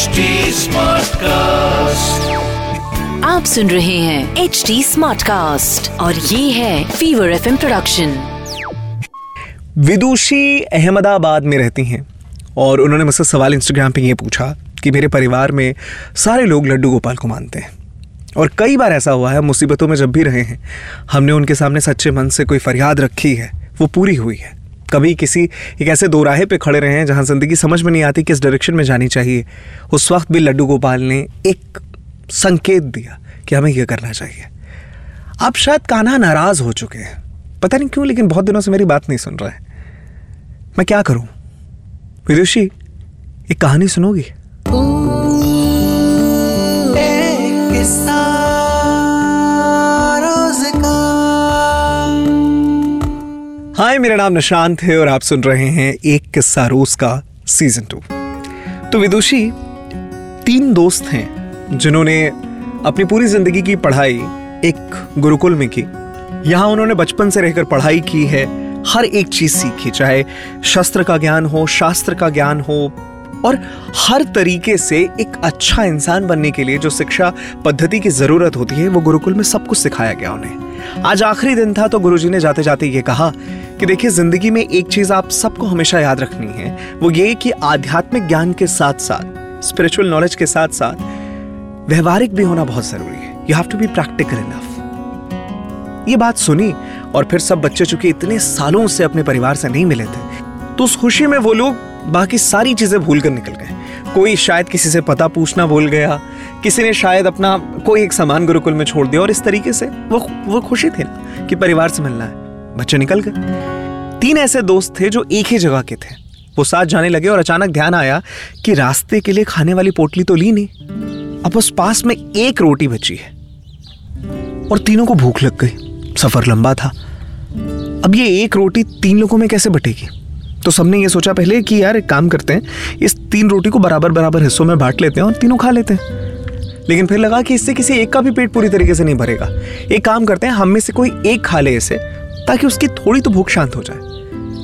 HD Smartcast. आप सुन रहे हैं एच डी स्मार्ट कास्ट और ये है fever F production Vidushi Ahmedabad में रहती हैं और उन्होंने मुझसे सवाल इंस्टाग्राम पे ये पूछा कि मेरे परिवार में सारे लोग लड्डू गोपाल को मानते हैं। और कई बार ऐसा हुआ है मुसीबतों में जब भी रहे हैं हमने उनके सामने सच्चे मन से कोई फरियाद रखी है वो पूरी हुई है। कभी किसी एक ऐसे दो राहे पे खड़े रहे हैं जहाँ ज़िंदगी समझ में नहीं आती किस डायरेक्शन में जानी चाहिए। उस वक्त भी लड्डू गोपाल ने एक संकेत दिया कि हमें यह करना चाहिए। अब शायद कान्हा नाराज़ हो चुके हैं। पता नहीं क्यों, लेकिन बहुत दिनों से मेरी बात नहीं सुन रहा मैं क्या करूँ? विदुषी, एक कहानी सुनोगी? हाय, मेरा नाम निशांत है और आप सुन रहे हैं एक किस्सा रोज का सीज़न टू तो विदुषी, तीन दोस्त हैं जिन्होंने अपनी पूरी ज़िंदगी की पढ़ाई एक गुरुकुल में की। यहाँ उन्होंने बचपन से रहकर पढ़ाई की है, हर एक चीज़ सीखी, चाहे शस्त्र का ज्ञान हो, शास्त्र का ज्ञान हो, और हर तरीके से एक अच्छा इंसान बनने के लिए जो शिक्षा पद्धति की ज़रूरत होती है, वो गुरुकुल में सब कुछ सिखाया गया उन्हें। आज आखिरी दिन था तो गुरुजी ने जाते जाते ये कहा कि देखिए, ज़िंदगी में एक चीज़ आप सबको हमेशा याद रखनी है, वो ये कि आध्यात्मिक ज्ञान के साथ साथ स्पिरिचुअल नॉलेज के साथ साथ व्यवहारिक भी होना बहुत ज़रूरी है। You have to be practical enough ये बात सुनी और फिर सब बच्चे चूँकि इतने सालों से अपने परिवार से नहीं मिले थे तो उस खुशी में वो लोग बाकी सारी चीज़ें भूल कर निकल गए। कोई शायद किसी से पता पूछना भूल गया किसी ने शायद अपना कोई एक सामान गुरुकुल में छोड़ दिया और इस तरीके से वो वो खुशी थी कि परिवार से मिलना है। बच्चे निकल गए। तीन ऐसे दोस्त थे जो एक ही जगह के थे। वो साथ जाने लगे और अचानक ध्यान आया कि रास्ते के लिए खाने वाली पोटली तो ली नहीं। अब उस पास में एक रोटी बची है। और तीनों को भूख लग गई। सफ़र लंबा था। अब ये एक रोटी तीन लोगों में कैसे बटेगी? तो सबने ये सोचा पहले कि यार एक काम करते हैं, इस तीन रोटी को बराबर बराबर हिस्सों में बांट लेते हैं और तीनों खा लेते हैं। लेकिन फिर लगा कि इससे किसी एक का भी पेट पूरी तरीके से नहीं भरेगा। एक काम करते हैं, हम में से कोई एक खा ले इसे, ताकि उसकी थोड़ी तो भूख शांत हो जाए।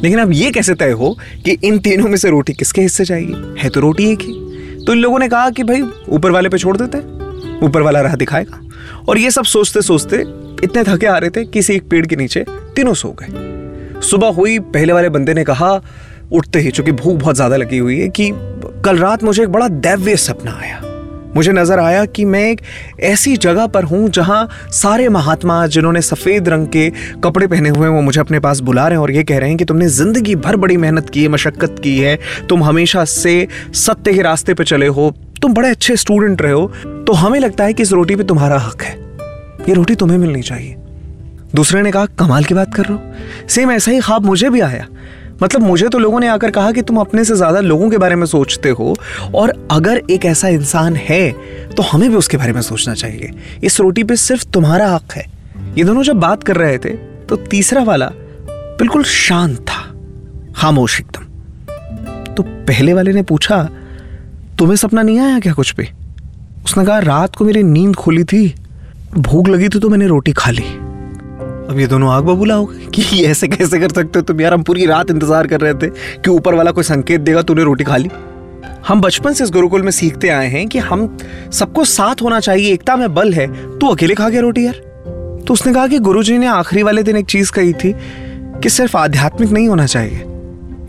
लेकिन अब ये कैसे तय हो कि इन तीनों में से रोटी किसके हिस्से जाएगी? है तो रोटी एक ही। तो इन लोगों ने कहा कि भाई, ऊपर वाले पे छोड़ देते हैं। ऊपर वाला राह दिखाएगा। और ये सब सोचते सोचते इतने थके आ रहे थे, किसी एक पेड़ के नीचे तीनों सो गए। सुबह हुई, पहले वाले बंदे ने कहा, उठते ही, चूँकि भूख बहुत ज़्यादा लगी हुई है, कि कल रात मुझे एक बड़ा दैव्य सपना आया। मुझे नज़र आया कि मैं एक ऐसी जगह पर हूँ जहाँ सारे महात्मा जिन्होंने सफ़ेद रंग के कपड़े पहने हुए हैं, वो मुझे अपने पास बुला रहे हैं और ये कह रहे हैं कि तुमने ज़िंदगी भर बड़ी मेहनत की है मशक्कत की है, तुम हमेशा से सत्य के रास्ते पर चले हो, तुम बड़े अच्छे स्टूडेंट रहे हो तो हमें लगता है कि इस रोटी पे तुम्हारा हक है। ये रोटी तुम्हें मिलनी चाहिए। दूसरे ने कहा, कमाल की बात कर रहे हो। सेम ऐसा ही ख्वाब मुझे भी आया। मतलब मुझे तो लोगों ने आकर कहा कि तुम अपने से ज़्यादा लोगों के बारे में सोचते हो, और अगर एक ऐसा इंसान है तो हमें भी उसके बारे में सोचना चाहिए। इस रोटी पे सिर्फ़ तुम्हारा हक है। ये दोनों जब बात कर रहे थे तो तीसरा वाला बिल्कुल शांत था, खामोश एकदम। तो पहले वाले ने पूछा, तुम्हें सपना नहीं आया क्या कुछ पे? उसने कहा, रात को मेरी नींद खुली थी, भूख लगी थी तो मैंने रोटी खा ली। अब ये दोनों आग बबूला हो गए। कि ऐसे कैसे कर सकते हो तुम यार? हम पूरी रात इंतज़ार कर रहे थे कि ऊपर वाला कोई संकेत देगा, तूने रोटी खा ली। हम बचपन से इस गुरुकुल में सीखते आए हैं कि हम सबको साथ होना चाहिए, एकता में बल है। तू अकेले खा गया रोटी यार? तो उसने कहा कि गुरुजी ने आखिरी वाले दिन एक चीज़ कही थी कि सिर्फ़ आध्यात्मिक नहीं होना चाहिए,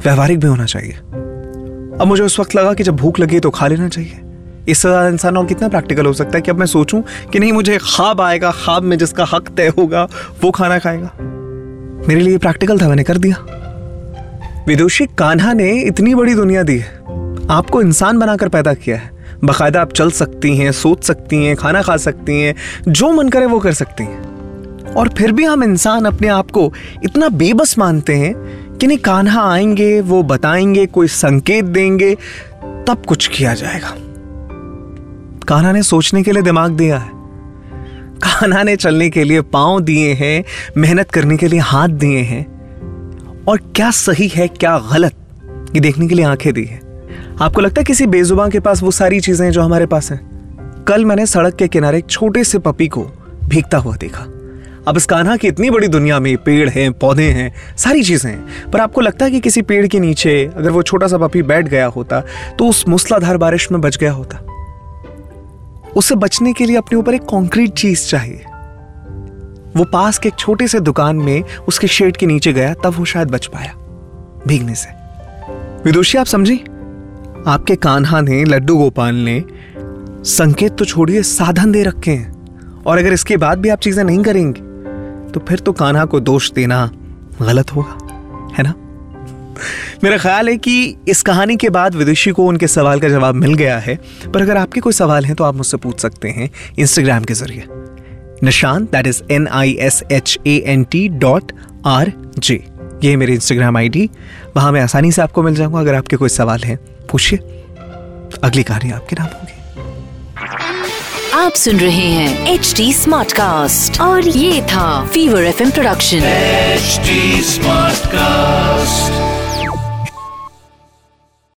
व्यवहारिक भी होना चाहिए। अब मुझे उस वक्त लगा कि जब भूख लगी तो खा लेना चाहिए। इससे ज़्यादा इंसान और कितना प्रैक्टिकल हो सकता है कि अब मैं सोचूं कि नहीं, मुझे ख्वाब आएगा, ख्वाब में जिसका हक तय होगा, वो खाना खाएगा। मेरे लिए प्रैक्टिकल था, मैंने कर दिया। विदुषी कान्हा ने इतनी बड़ी दुनिया दी है। आपको इंसान बनाकर पैदा किया है। बाकायदा आप चल सकती हैं, सोच सकती हैं, खाना खा सकती हैं, जो मन करे वो कर सकती हैं। और फिर भी हम इंसान अपने आप को इतना बेबस मानते हैं कि नहीं, कान्हा आएँगे, वो बताएँगे, कोई संकेत देंगे, तब कुछ किया जाएगा। कान्हा ने सोचने के लिए दिमाग दिया है। कान्हा ने चलने के लिए पाँव दिए हैं, मेहनत करने के लिए हाथ दिए हैं। और क्या सही है, क्या गलत, ये देखने के लिए आँखें दी है। आपको लगता है किसी बेजुबान के पास वो सारी चीज़ें हैं जो हमारे पास हैं? कल मैंने सड़क के किनारे एक छोटे से पपी को भीगता हुआ देखा। अब इस कान्हा की इतनी बड़ी दुनिया में पेड़ हैं, पौधे हैं, सारी चीज़ें हैं। पर आपको लगता है कि किसी पेड़ के नीचे अगर वो छोटा सा पपी बैठ गया होता तो उस मूसलाधार बारिश में बच गया होता। उसे बचने के लिए अपने ऊपर एक कॉन्क्रीट चीज़ चाहिए। वो पास के एक छोटे से दुकान में उसके शेड के नीचे गया, तब वो शायद बच पाया, भीगने से। विदुषी, आप समझी? आपके कान्हा ने लड्डू गोपाल ने संकेत तो छोड़िए, साधन दे रखे हैं। और अगर इसके बाद भी आप चीज़ें नहीं करेंगे तो फिर तो कान्हा को दोष देना गलत होगा, है ना? मेरा ख्याल है कि इस कहानी के बाद विदेशी को उनके सवाल का जवाब मिल गया है पर अगर आपके कोई सवाल हैं तो आप मुझसे पूछ सकते हैं इंस्टाग्राम के ज़रिए। Nishant that is N I S H A N T dot R J ये मेरी इंस्टाग्राम आई डी वहाँ मैं आसानी से आपको मिल जाऊँगा अगर आपके कोई सवाल हैं। पूछिए। अगली कहानी आपके नाम होगी। आप सुन रहे हैं एच डी स्मार्ट कास्ट और ये था fever F production HD Smartcast.